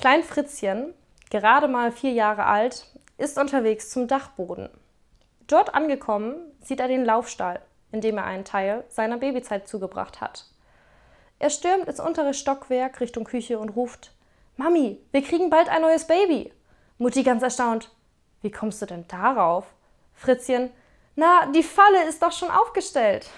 Klein Fritzchen, gerade mal vier Jahre alt, ist unterwegs zum Dachboden. Dort angekommen, sieht er den Laufstall, in dem er einen Teil seiner Babyzeit zugebracht hat. Er stürmt ins untere Stockwerk Richtung Küche und ruft: Mami, wir kriegen bald ein neues Baby. Mutti ganz erstaunt: Wie kommst du denn darauf? Fritzchen: Na, die Falle ist doch schon aufgestellt.